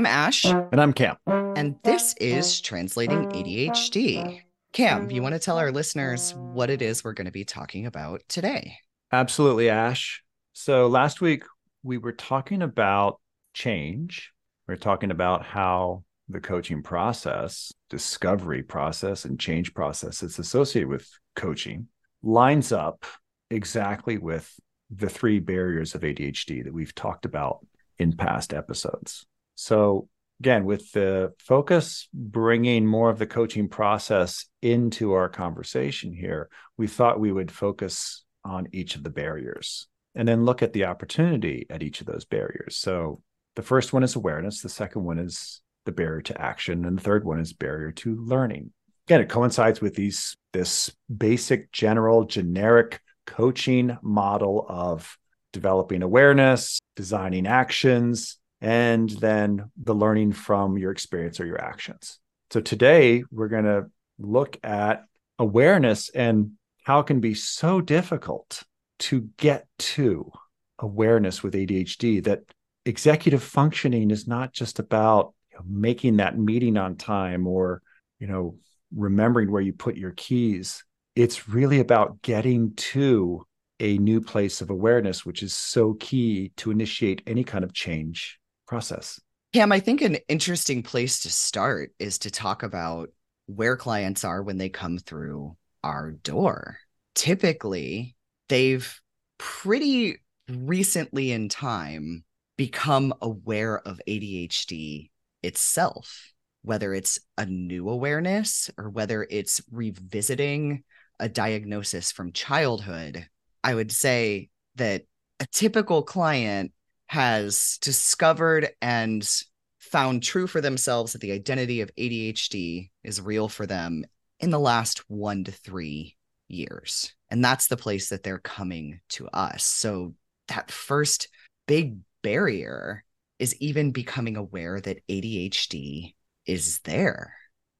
I'm Ash. And I'm Cam. And this is Translating ADHD. Cam, you want to tell our listeners what it is we're going to be talking about today? Absolutely, Ash. So last week we were talking about change. We are talking about how the coaching process, discovery process, and change process that's associated with coaching lines up exactly with the three barriers of ADHD that we've talked about in past episodes. So, again, with the focus bringing more of the coaching process into our conversation here, we thought we would focus on each of the barriers and then look at the opportunity at each of those barriers. So, the first one is awareness, the second one is the barrier to action, and the third one is barrier to learning. Again, it coincides with these this basic, general, generic coaching model of developing awareness, designing actions, and then the learning from your experience or your actions. So today we're going to look at awareness and how it can be so difficult to get to awareness with ADHD that executive functioning is not just about you know, making that meeting on time or you know remembering where you put your keys it's really about getting to a new place of awareness, which is so key to initiate any kind of change process. Cam, I think an interesting place to start is to talk about where clients are when they come through our door. Typically, they've pretty recently in time become aware of ADHD itself, whether it's a new awareness or whether it's revisiting a diagnosis from childhood, I would say that a typical client has discovered and found true for themselves that the identity of ADHD is real for them in the last one to three years. And that's the place that they're coming to us. So that first big barrier is even becoming aware that ADHD is there.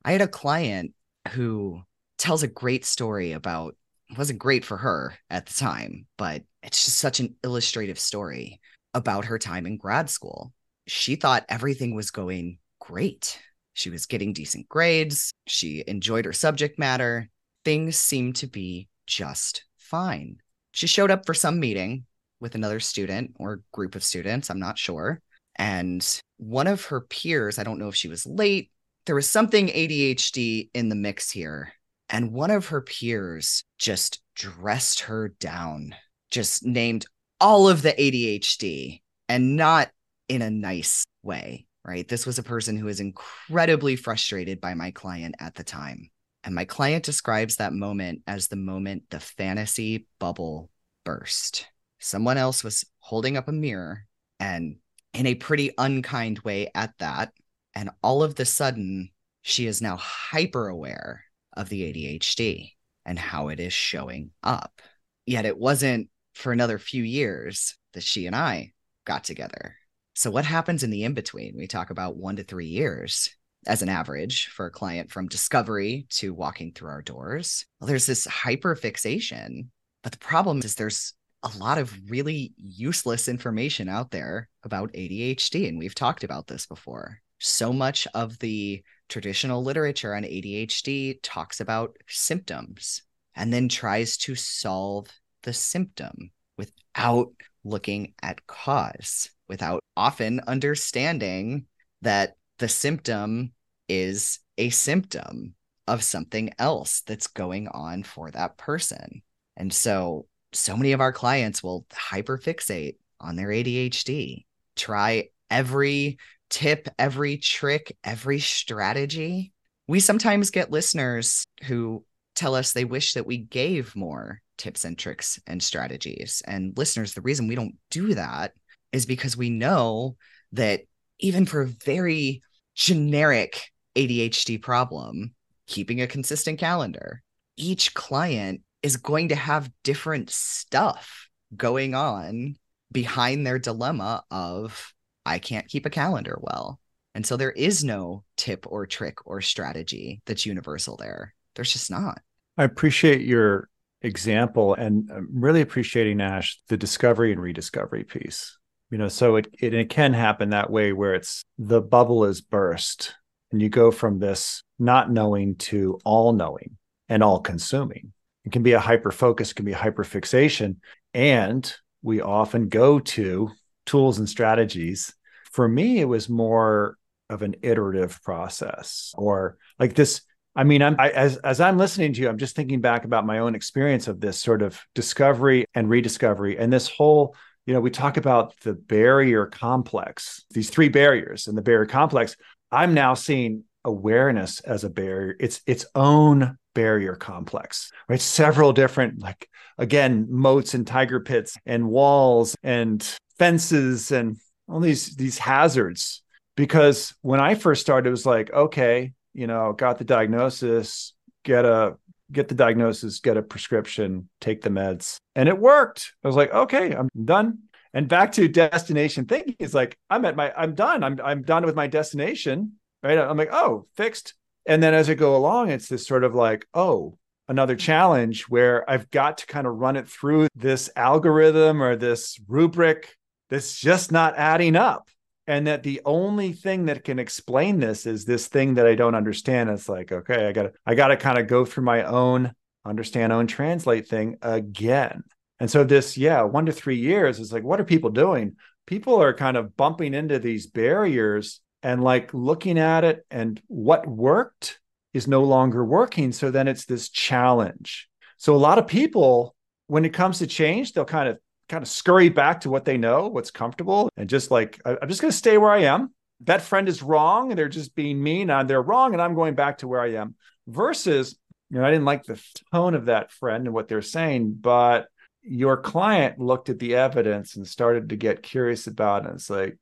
I had a client who tells a great story about it wasn't great for her at the time, but it's just such an illustrative story about her time in grad school. She thought everything was going great. She was getting decent grades. She enjoyed her subject matter. Things seemed to be just fine. She showed up for some meeting with another student or group of students, I'm not sure. And one of her peers, I don't know if she was late, there was something ADHD in the mix here and one of her peers just dressed her down, just named all of the ADHD and not in a nice way, right? This was a person who was incredibly frustrated by my client at the time. And my client describes that moment as the moment the fantasy bubble burst. Someone else was holding up a mirror and in a pretty unkind way at that. And all of the sudden, she is now hyper aware of the ADHD and how it is showing up. Yet it wasn't for another few years that she and I got together. So, what happens in the in between? We talk about one to three years as an average for a client from discovery to walking through our doors. Well, there's this hyper fixation. But the problem is there's a lot of really useless information out there about ADHD. And we've talked about this before. So much of the traditional literature on ADHD talks about symptoms and then tries to solve the symptom without looking at cause, without often understanding that the symptom is a symptom of something else that's going on for that person. And so, so many of our clients will hyperfixate on their ADHD, try every tip, every trick, every strategy. We sometimes get listeners who tell us they wish that we gave more tips and tricks and strategies. And listeners, the reason we don't do that is because we know that even for a very generic ADHD problem, keeping a consistent calendar, each client is going to have different stuff going on behind their dilemma of I can't keep a calendar well. And so there is no tip or trick or strategy that's universal there. There's just not. I appreciate your example and I'm really appreciating Ash the discovery and rediscovery piece. You know, so it, it, it can happen that way where it's the bubble is burst and you go from this not knowing to all knowing and all consuming. It can be a hyper focus, can be hyper fixation. And we often go to tools and strategies. For me, it was more of an iterative process or like this I mean, I'm I, as as I'm listening to you, I'm just thinking back about my own experience of this sort of discovery and rediscovery, and this whole. You know, we talk about the barrier complex, these three barriers and the barrier complex. I'm now seeing awareness as a barrier. It's its own barrier complex, right? Several different, like again, moats and tiger pits and walls and fences and all these these hazards. Because when I first started, it was like, okay, you know, got the diagnosis, get a get the diagnosis, get a prescription, take the meds. And it worked. I was like, okay, I'm done. And back to destination thinking is like, I'm at my, I'm done. I'm I'm done with my destination. Right. I'm like, oh, fixed. And then as I go along, it's this sort of like, oh, another challenge where I've got to kind of run it through this algorithm or this rubric that's just not adding up and that the only thing that can explain this is this thing that I don't understand. It's like, okay, I gotta, I gotta kind of go through my own understand, own translate thing again. And so this, yeah, one to three years is like, what are people doing? People are kind of bumping into these barriers and like looking at it and what worked is no longer working. So then it's this challenge. So a lot of people, when it comes to change, they'll kind of kind of scurry back to what they know, what's comfortable, and just like, I'm just going to stay where I am. That friend is wrong and they're just being mean and they're wrong and I'm going back to where I am. Versus, you know, I didn't like the tone of that friend and what they're saying, but your client looked at the evidence and started to get curious about it. It's like,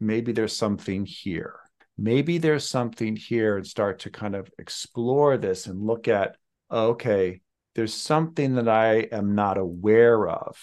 maybe there's something here. Maybe there's something here and start to kind of explore this and look at, okay, there's something that I am not aware of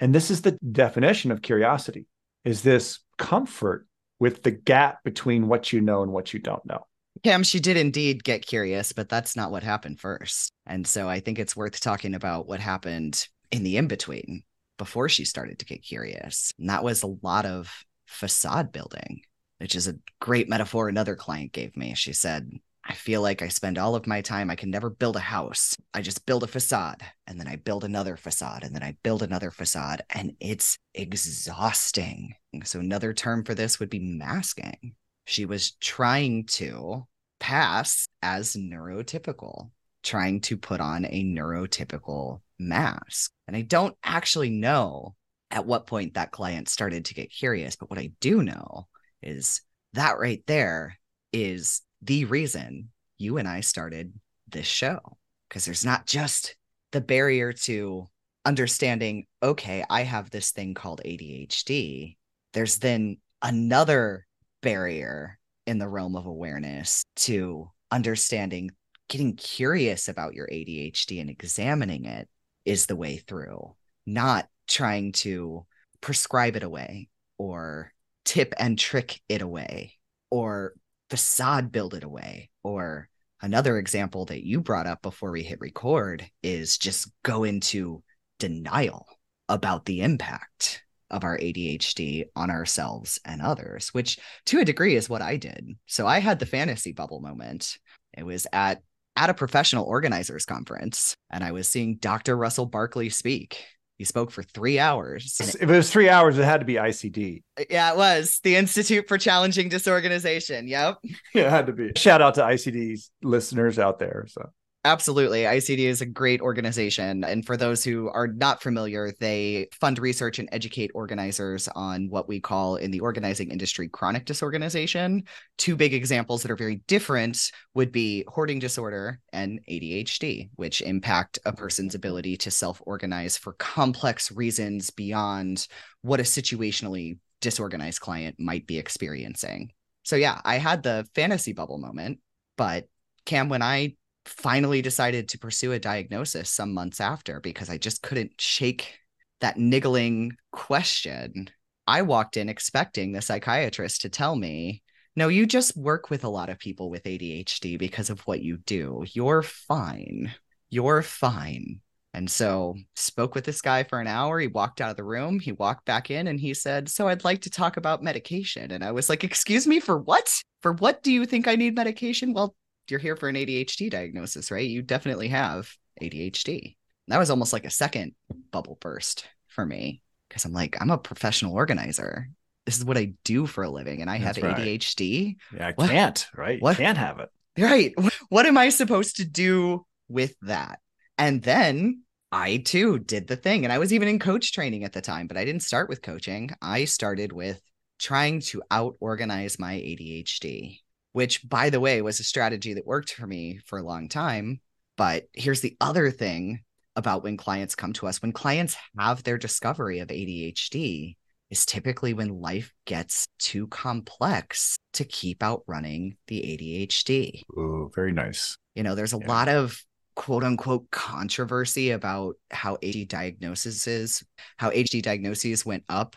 and this is the definition of curiosity is this comfort with the gap between what you know and what you don't know. Cam, she did indeed get curious, but that's not what happened first. And so I think it's worth talking about what happened in the in between before she started to get curious. And that was a lot of facade building, which is a great metaphor another client gave me. She said, I feel like I spend all of my time, I can never build a house. I just build a facade and then I build another facade and then I build another facade and it's exhausting. So, another term for this would be masking. She was trying to pass as neurotypical, trying to put on a neurotypical mask. And I don't actually know at what point that client started to get curious, but what I do know is that right there is the reason you and I started this show because there's not just the barrier to understanding, okay, I have this thing called ADHD. There's then another barrier in the realm of awareness to understanding, getting curious about your ADHD and examining it is the way through, not trying to prescribe it away or tip and trick it away or facade build it away. Or another example that you brought up before we hit record is just go into denial about the impact of our ADHD on ourselves and others, which to a degree is what I did. So I had the fantasy bubble moment. It was at at a professional organizers conference and I was seeing Dr. Russell Barkley speak he spoke for three hours. If it was three hours, it had to be ICD. Uh, yeah, it was the Institute for Challenging Disorganization. Yep. Yeah, it had to be. Shout out to ICD's listeners out there. So Absolutely. ICD is a great organization. And for those who are not familiar, they fund research and educate organizers on what we call in the organizing industry chronic disorganization. Two big examples that are very different would be hoarding disorder and ADHD, which impact a person's ability to self organize for complex reasons beyond what a situationally disorganized client might be experiencing. So, yeah, I had the fantasy bubble moment, but Cam, when I finally decided to pursue a diagnosis some months after because I just couldn't shake that niggling question. I walked in expecting the psychiatrist to tell me, no, you just work with a lot of people with ADHD because of what you do. You're fine. You're fine. And so spoke with this guy for an hour. He walked out of the room. He walked back in and he said, "So I'd like to talk about medication." And I was like, "Excuse me, for what? For what do you think I need medication?" Well, you're here for an ADHD diagnosis, right? You definitely have ADHD. That was almost like a second bubble burst for me because I'm like, I'm a professional organizer. This is what I do for a living, and I That's have right. ADHD. Yeah, I What? can't, right? What? You can't have it. Right. What am I supposed to do with that? And then I too did the thing. And I was even in coach training at the time, but I didn't start with coaching. I started with trying to out organize my ADHD, which, by the way, was a strategy that worked for me for a long time. But here's the other thing about when clients come to us when clients have their discovery of ADHD, is typically when life gets too complex to keep outrunning the ADHD. Ooh, very nice. You know, there's a Yeah. lot of quote unquote controversy about how AD diagnoses, how HD diagnoses went up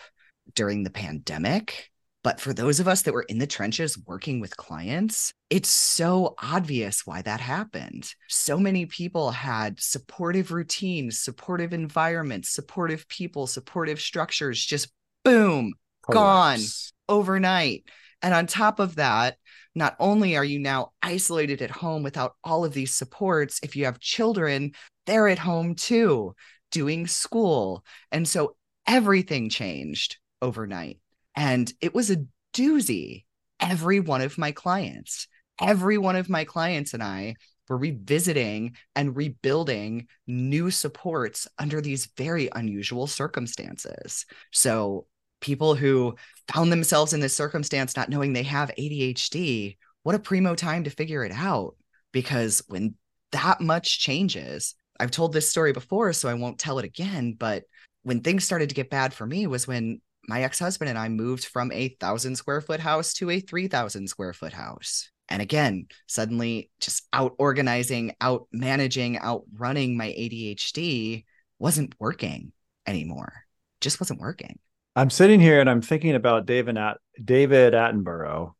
during the pandemic. But for those of us that were in the trenches working with clients, it's so obvious why that happened. So many people had supportive routines, supportive environments, supportive people, supportive structures, just boom, Gone. Overnight. And on top of that, not only are you now isolated at home without all of these supports, if you have children, they're at home too, doing school. And so everything changed overnight. And it was a doozy. Every one of my clients, every one of my clients and I were revisiting and rebuilding new supports under these very unusual circumstances. So people who found themselves in this circumstance not knowing they have ADHD, what a primo time to figure it out. Because when that much changes, I've told this story before, so I won't tell it again. But when things started to get bad for me was when my ex husband and I moved from a thousand square foot house to a 3,000 square foot house. And again, suddenly just out organizing, out managing, out running my ADHD wasn't working anymore. Just wasn't working. I'm sitting here and I'm thinking about David At- David Attenborough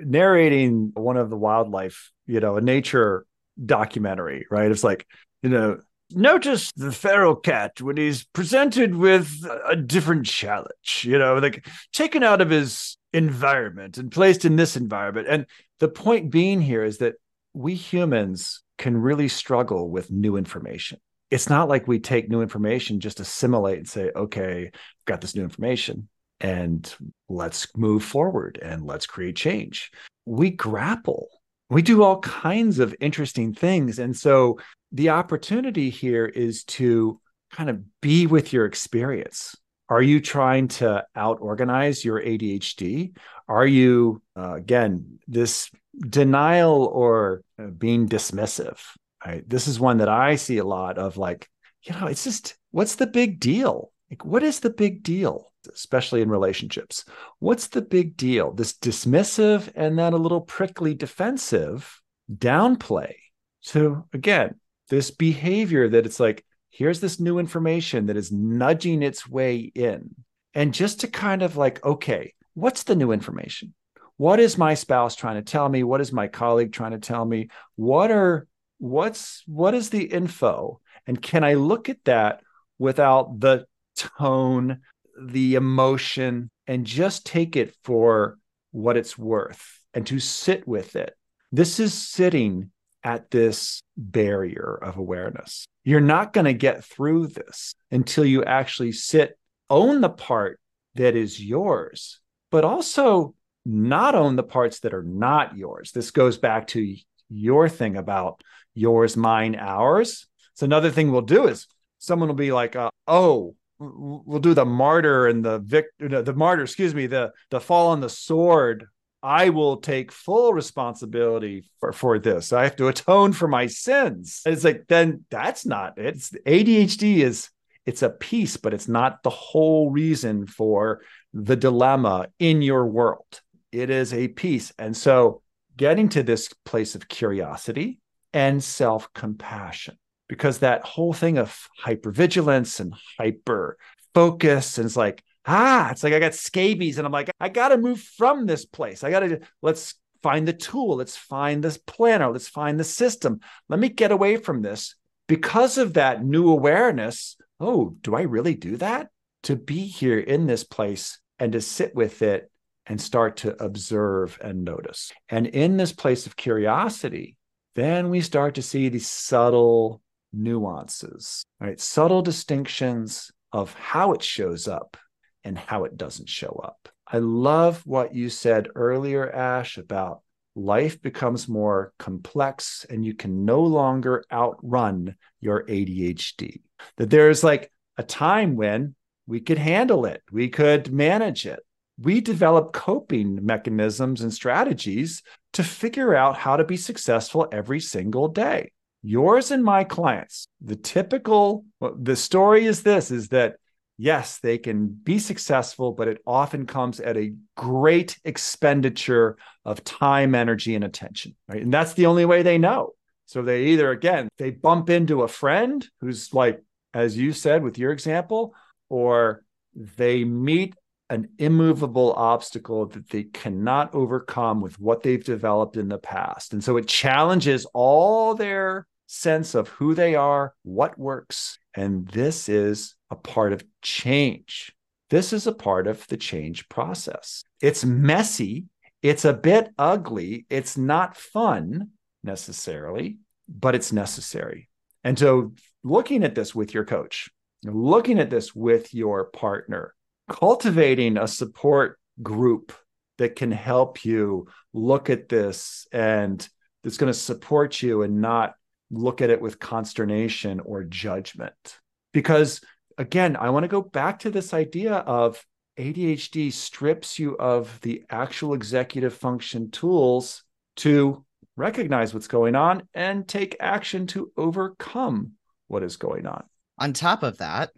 narrating one of the wildlife, you know, a nature documentary, right? It's like, you know, notice the feral cat when he's presented with a different challenge, you know, like taken out of his environment and placed in this environment. And the point being here is that we humans can really struggle with new information. It's not like we take new information, just assimilate and say, okay, I've got this new information and let's move forward and let's create change. We grapple. We do all kinds of interesting things. And so the opportunity here is to kind of be with your experience. Are you trying to out organize your ADHD? Are you, uh, again, this denial or uh, being dismissive? Right? This is one that I see a lot of like, you know, it's just, what's the big deal? Like, what is the big deal, especially in relationships? What's the big deal? This dismissive and then a little prickly defensive downplay. So, again, this behavior that it's like, here's this new information that is nudging its way in. And just to kind of like, okay, what's the new information? What is my spouse trying to tell me? What is my colleague trying to tell me? What are what's what is the info? And can I look at that without the tone, the emotion, and just take it for what it's worth and to sit with it? This is sitting at this barrier of awareness. You're not going to get through this until you actually sit, own the part that is yours, but also not own the parts that are not yours. This goes back to your thing about yours, mine, ours. So another thing we'll do is someone will be like, uh, "Oh, we'll do the martyr and the victor, the martyr, excuse me, the the fall on the sword. I will take full responsibility for, for this. I have to atone for my sins." And it's like then that's not it. It's, ADHD is it's a piece, but it's not the whole reason for the dilemma in your world. It is a piece, and so getting to this place of curiosity and self compassion because that whole thing of hypervigilance and hyper focus and it's like ah it's like i got scabies and i'm like i gotta move from this place. I gotta let's find the tool. Let's find this planner. Let's find the system. Let me get away from this. Because of that new awareness, oh, do I really do that? To be here in this place and to sit with it and start to observe and notice. And in this place of curiosity, then we start to see these subtle nuances, right? Subtle distinctions of how it shows up and how it doesn't show up. I love what you said earlier, Ash, about life becomes more complex and you can no longer outrun your ADHD. That there's like a time when we could handle it, we could manage it. We develop coping mechanisms and strategies to figure out how to be successful every single day. Yours and my clients, the typical, the story is this is that yes, they can be successful, but it often comes at a great expenditure of time, energy, and attention. Right. And that's the only way they know. So they either, again, they bump into a friend who's like, as you said with your example, or they meet an immovable obstacle that they cannot overcome with what they've developed in the past. And so it challenges all their sense of who they are, what works. And this is a part of change. This is a part of the change process. It's messy, it's a bit ugly, it's not fun necessarily, but it's necessary. And so, looking at this with your coach, looking at this with your partner, cultivating a support group that can help you look at this and that's going to support you and not look at it with consternation or judgment. Because again, I want to go back to this idea of ADHD strips you of the actual executive function tools to recognize what's going on and take action to overcome what is going on. On top of that,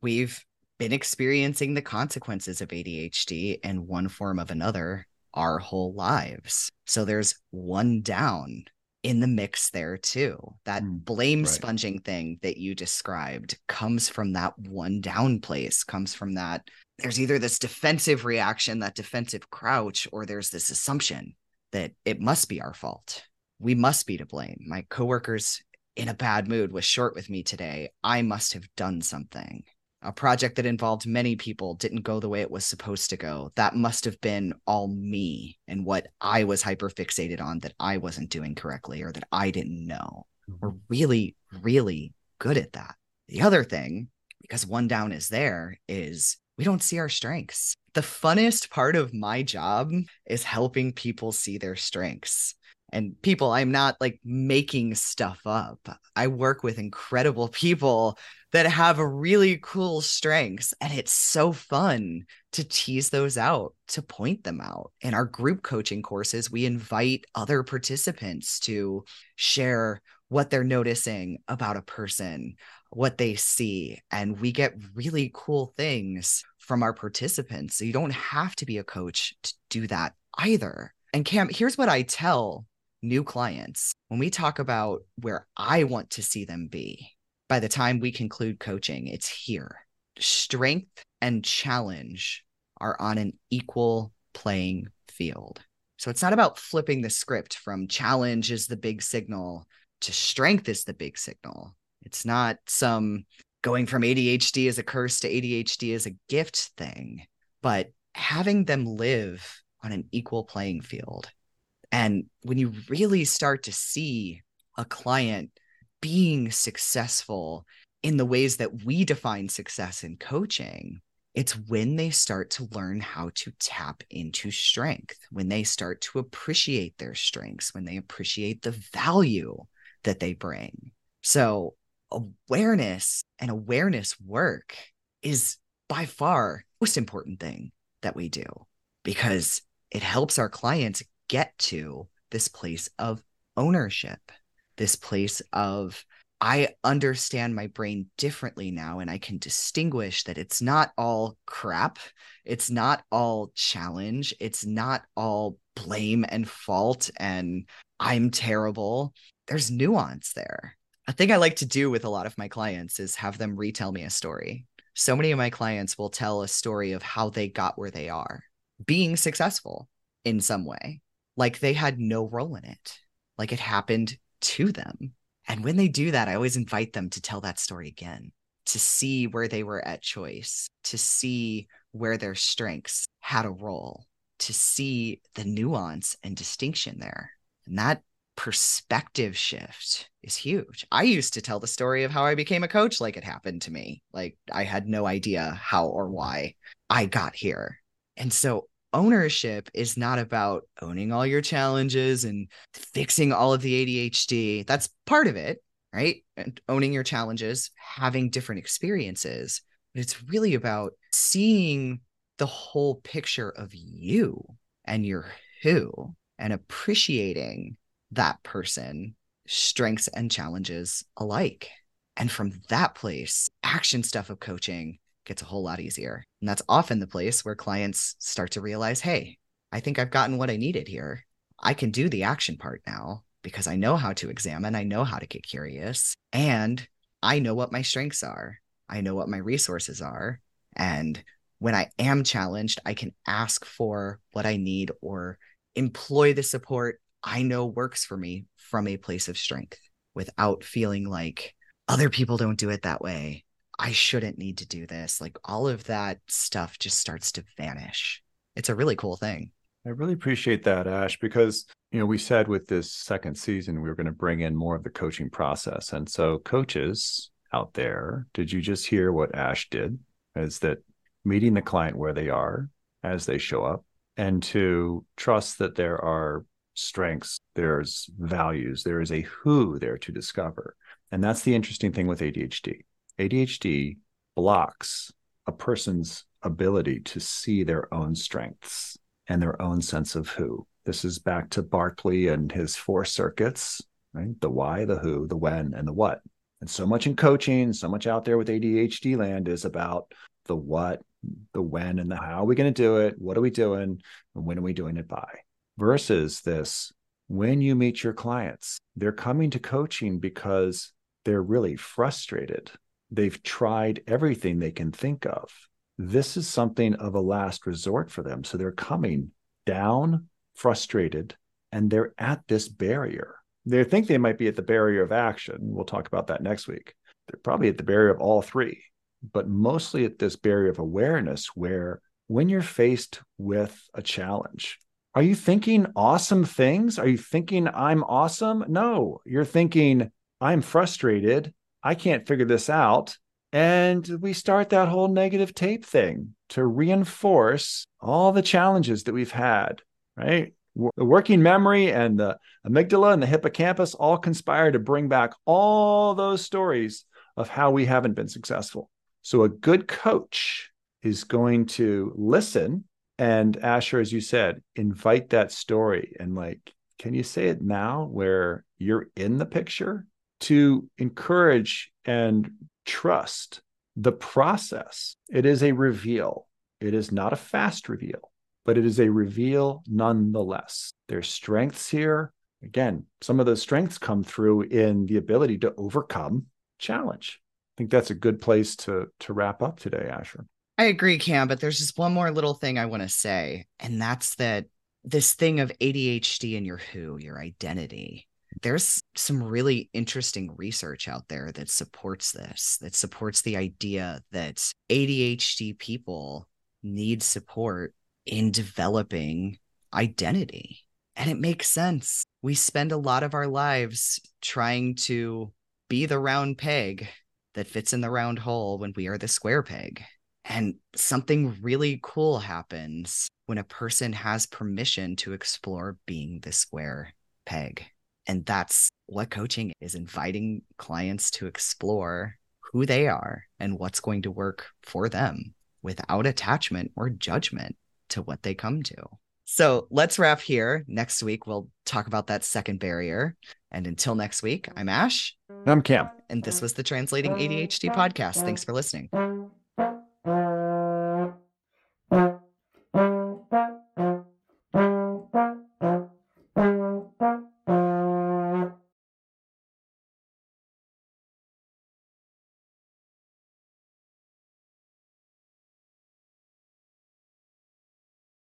we've been experiencing the consequences of ADHD in one form of another our whole lives. So there's one down in the mix there too. That mm, blame right. sponging thing that you described comes from that one down place, comes from that. There's either this defensive reaction, that defensive crouch, or there's this assumption that it must be our fault. We must be to blame. My coworker's in a bad mood was short with me today. I must have done something a project that involved many people didn't go the way it was supposed to go. That must have been all me and what I was hyper fixated on that I wasn't doing correctly or that I didn't know. We're mm-hmm. really, really good at that. The other thing, because one down is there, is we don't see our strengths. The funnest part of my job is helping people see their strengths and people i'm not like making stuff up i work with incredible people that have really cool strengths and it's so fun to tease those out to point them out. In our group coaching courses we invite other participants to share what they're noticing about a person what they see and we get really cool things from our participants. So you don't have to be a coach to do that either. And cam here's what i tell new clients, when we talk about where I want to see them be, by the time we conclude coaching, it's here. Strength and challenge are on an equal playing field. So it's not about flipping the script from challenge is the big signal to strength is the big signal. It's not some going from ADHD as a curse to ADHD as a gift thing, but having them live on an equal playing field and when you really start to see a client being successful in the ways that we define success in coaching, it's when they start to learn how to tap into strength, when they start to appreciate their strengths, when they appreciate the value that they bring. So, awareness and awareness work is by far the most important thing that we do because it helps our clients get to this place of ownership, this place of I understand my brain differently now, and I can distinguish that it's not all crap. It's not all challenge. It's not all blame and fault, and I'm terrible. There's nuance there. A thing I like to do with a lot of my clients is have them retell me a story. So many of my clients will tell a story of how they got where they are, being successful in some way like they had no role in it, like it happened to them. And when they do that, I always invite them to tell that story again, to see where they were at choice, to see where their strengths had a role, to see the nuance and distinction there. And that perspective shift is huge. I used to tell the story of how I became a coach like it happened to me. Like I had no idea how or why I got here. And so ownership is not about owning all your challenges and fixing all of the ADHD. That's part of it, right? And owning your challenges, having different experiences. But it's really about seeing the whole picture of you and your who and appreciating that person, strengths and challenges alike. And from that place, action stuff of coaching gets a whole lot easier. And that's often the place where clients start to realize hey, I think I've gotten what I needed here. I can do the action part now because I know how to examine, I know how to get curious, and I know what my strengths are. I know what my resources are. And when I am challenged, I can ask for what I need or employ the support I know works for me from a place of strength without feeling like other people don't do it that way. I shouldn't need to do this. Like all of that stuff just starts to vanish. It's a really cool thing. I really appreciate that, Ash, because you know we said with this second season we were going to bring in more of the coaching process, and so coaches out there, did you just hear what Ash did? Is that meeting the client where they are as they show up, and to trust that there are strengths, there's values, there is a who there to discover, and that's the interesting thing with ADHD. ADHD blocks a person's ability to see their own strengths and their own sense of who. This is back to Barkley and his four circuits, right? The why, the who, the when, and the what. And so much in coaching, so much out there with ADHD land is about the what, the when, and the how are we going to do it? What are we doing? And when are we doing it by? Versus this, when you meet your clients, they're coming to coaching because they're really frustrated They've tried everything they can think of. This is something of a last resort for them. So they're coming down, frustrated, and they're at this barrier. They think they might be at the barrier of action. We'll talk about that next week. They're probably at the barrier of all three, but mostly at this barrier of awareness where when you're faced with a challenge, are you thinking awesome things? Are you thinking I'm awesome? No, you're thinking I'm frustrated I can't figure this out. And we start that whole negative tape thing to reinforce all the challenges that we've had, right? The working memory and the amygdala and the hippocampus all conspire to bring back all those stories of how we haven't been successful. So, a good coach is going to listen and, Asher, as you said, invite that story and, like, can you say it now where you're in the picture to encourage and trust the process. It is a reveal. It is not a fast reveal, but it is a reveal nonetheless. There's strengths here. Again, some of those strengths come through in the ability to overcome challenge. I think that's a good place to to wrap up today, Asher. I agree, Cam, but there's just one more little thing I want to say, and that's that this thing of ADHD and your who, your identity there's some really interesting research out there that supports this, that supports the idea that ADHD people need support in developing identity. And it makes sense. We spend a lot of our lives trying to be the round peg that fits in the round hole when we are the square peg. And something really cool happens when a person has permission to explore being the square peg. And that's what coaching is inviting clients to explore who they are and what's going to work for them without attachment or judgment to what they come to. So let's wrap here. Next week, we'll talk about that second barrier. And until next week, I'm Ash. I'm Cam. And this was the Translating ADHD podcast. Thanks for listening.